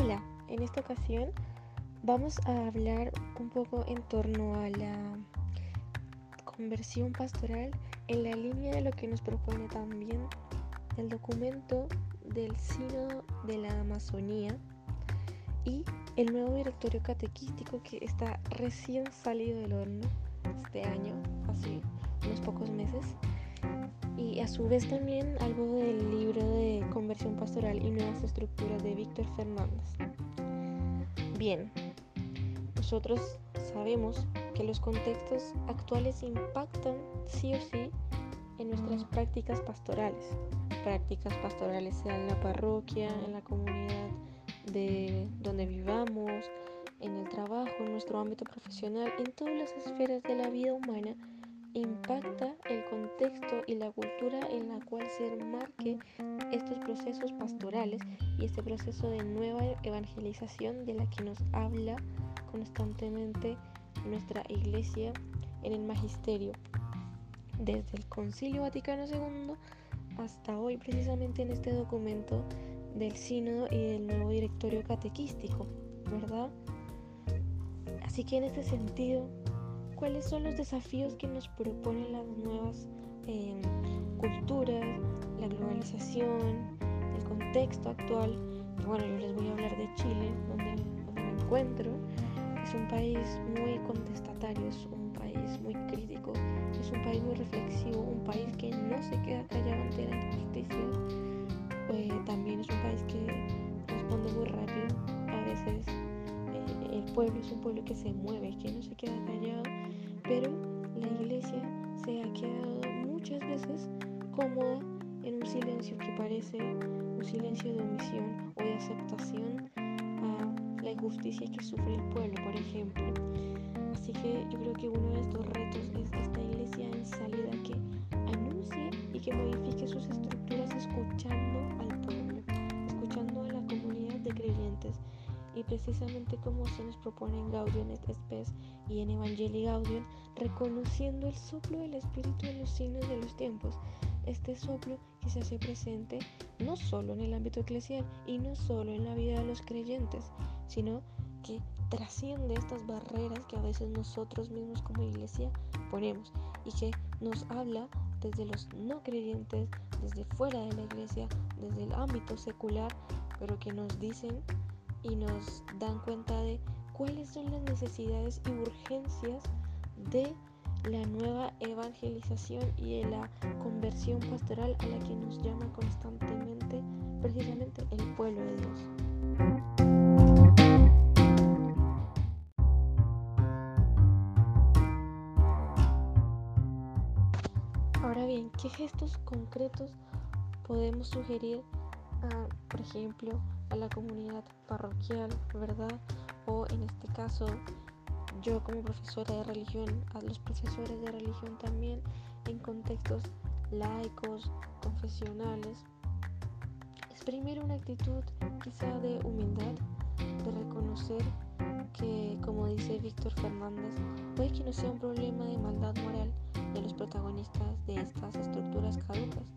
Hola, en esta ocasión vamos a hablar un poco en torno a la conversión pastoral en la línea de lo que nos propone también el documento del Sínodo de la Amazonía y el nuevo directorio catequístico que está recién salido del horno este año, hace unos pocos meses y a su vez también algo del libro de Conversión Pastoral y Nuevas Estructuras de Víctor Fernández. Bien, nosotros sabemos que los contextos actuales impactan sí o sí en nuestras prácticas pastorales. Prácticas pastorales sea en la parroquia, en la comunidad de donde vivamos, en el trabajo, en nuestro ámbito profesional, en todas las esferas de la vida humana impacta el contexto y la cultura en la cual se enmarque estos procesos pastorales y este proceso de nueva evangelización de la que nos habla constantemente nuestra iglesia en el magisterio. Desde el Concilio Vaticano II hasta hoy precisamente en este documento del sínodo y del nuevo directorio catequístico, ¿verdad? Así que en este sentido cuáles son los desafíos que nos proponen las nuevas em, culturas, la globalización, el contexto actual. bueno, yo les voy a hablar de Chile, donde, me encuentro. Es un país muy contestatario, es un país muy crítico, es un país muy reflexivo, un país que no se queda callado ante la injusticia. Pues, también es un país que responde muy rápido. A veces eh, pueblo es un pueblo que se mueve, que no se queda callado pero la iglesia se ha quedado muchas veces cómoda en un silencio que parece un silencio de omisión o de aceptación a la injusticia que sufre el pueblo, por ejemplo. Así que yo creo que uno de estos retos es esta iglesia en salida que anuncie y que modifique sus estructuras escuchando al pueblo, y precisamente como se nos propone en Gaudium et Spes y en Evangelii Gaudium, reconociendo el soplo del Espíritu en los signos de los tiempos. Este soplo que se hace presente no solo en el ámbito eclesial y no solo en la vida de los creyentes, sino que trasciende estas barreras que a veces nosotros mismos como iglesia ponemos y que nos habla desde los no creyentes, desde fuera de la iglesia, desde el ámbito secular, pero que nos dicen y nos dan cuenta de cuáles son las necesidades y urgencias de la nueva evangelización y de la conversión pastoral a la que nos llama constantemente precisamente el pueblo de Dios. Ahora bien, ¿qué gestos concretos podemos sugerir, a, por ejemplo, a la comunidad parroquial, ¿verdad? O en este caso, yo como profesora de religión, a los profesores de religión también en contextos laicos, confesionales. Exprimir una actitud quizá de humildad, de reconocer que, como dice Víctor Fernández, puede que no sea un problema de maldad moral de los protagonistas de estas estructuras caducas,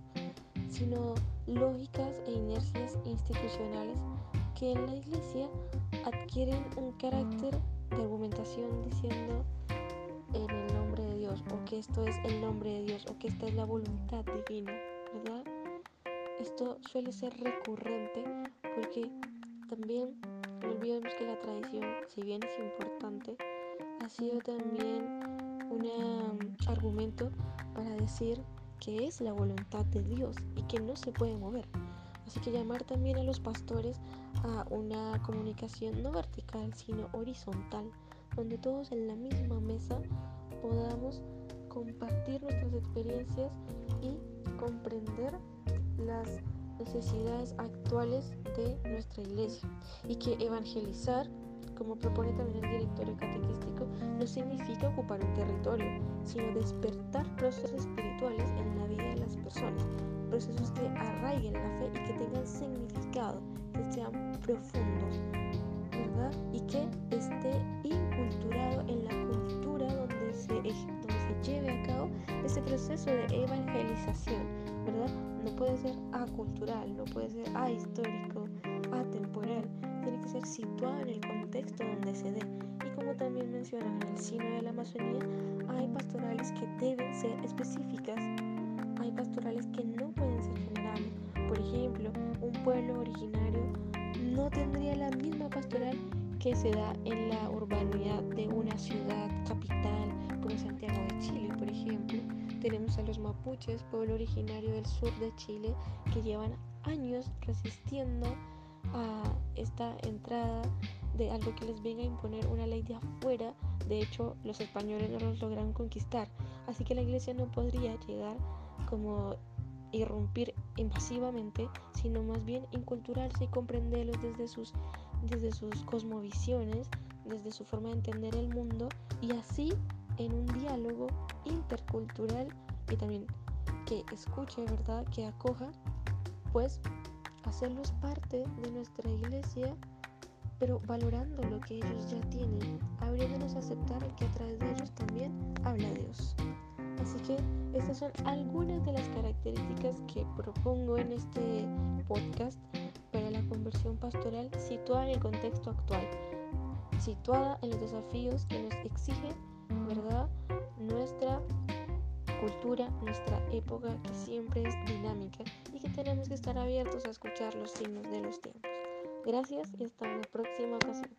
sino lógicas e inercias institucionales que en la iglesia adquieren un carácter de argumentación diciendo en el nombre de Dios o que esto es el nombre de Dios o que esta es la voluntad divina, ¿verdad? Esto suele ser recurrente porque también no olvidemos que la tradición, si bien es importante, ha sido también un um, argumento para decir que es la voluntad de Dios y que no se puede mover. Así que llamar también a los pastores a una comunicación no vertical, sino horizontal, donde todos en la misma mesa podamos compartir nuestras experiencias y comprender las necesidades actuales de nuestra iglesia y que evangelizar como propone también el directorio catequístico, no significa ocupar un territorio, sino despertar procesos espirituales en la vida de las personas, procesos que arraiguen la fe y que tengan significado, que sean profundos, ¿verdad? Y que esté inculturado en la cultura donde se, donde se lleve a cabo ese proceso de evangelización, ¿verdad? No puede ser acultural, no puede ser ahistórico, atemporal, tiene que ser situada en el contexto donde se dé. Y como también mencionan en el sino de la Amazonía, hay pastorales que deben ser específicas. Hay pastorales que no pueden ser generales. Por ejemplo, un pueblo originario no tendría la misma pastoral que se da en la urbanidad de una ciudad capital como Santiago de Chile, por ejemplo. Tenemos a los mapuches, pueblo originario del sur de Chile, que llevan años resistiendo a esta entrada de algo que les venga a imponer una ley de afuera. De hecho, los españoles no los logran conquistar. Así que la iglesia no podría llegar como irrumpir invasivamente, sino más bien inculturarse y comprenderlos desde sus, desde sus cosmovisiones, desde su forma de entender el mundo y así en un diálogo intercultural y también que escuche, ¿verdad? Que acoja, pues hacerlos parte de nuestra iglesia, pero valorando lo que ellos ya tienen, abriéndonos a aceptar que a través de ellos también habla Dios. Así que estas son algunas de las características que propongo en este podcast para la conversión pastoral situada en el contexto actual, situada en los desafíos que nos exige, ¿verdad? Nuestra cultura, nuestra época que siempre es dinámica y que tenemos que estar abiertos a escuchar los signos de los tiempos. Gracias y hasta una próxima ocasión.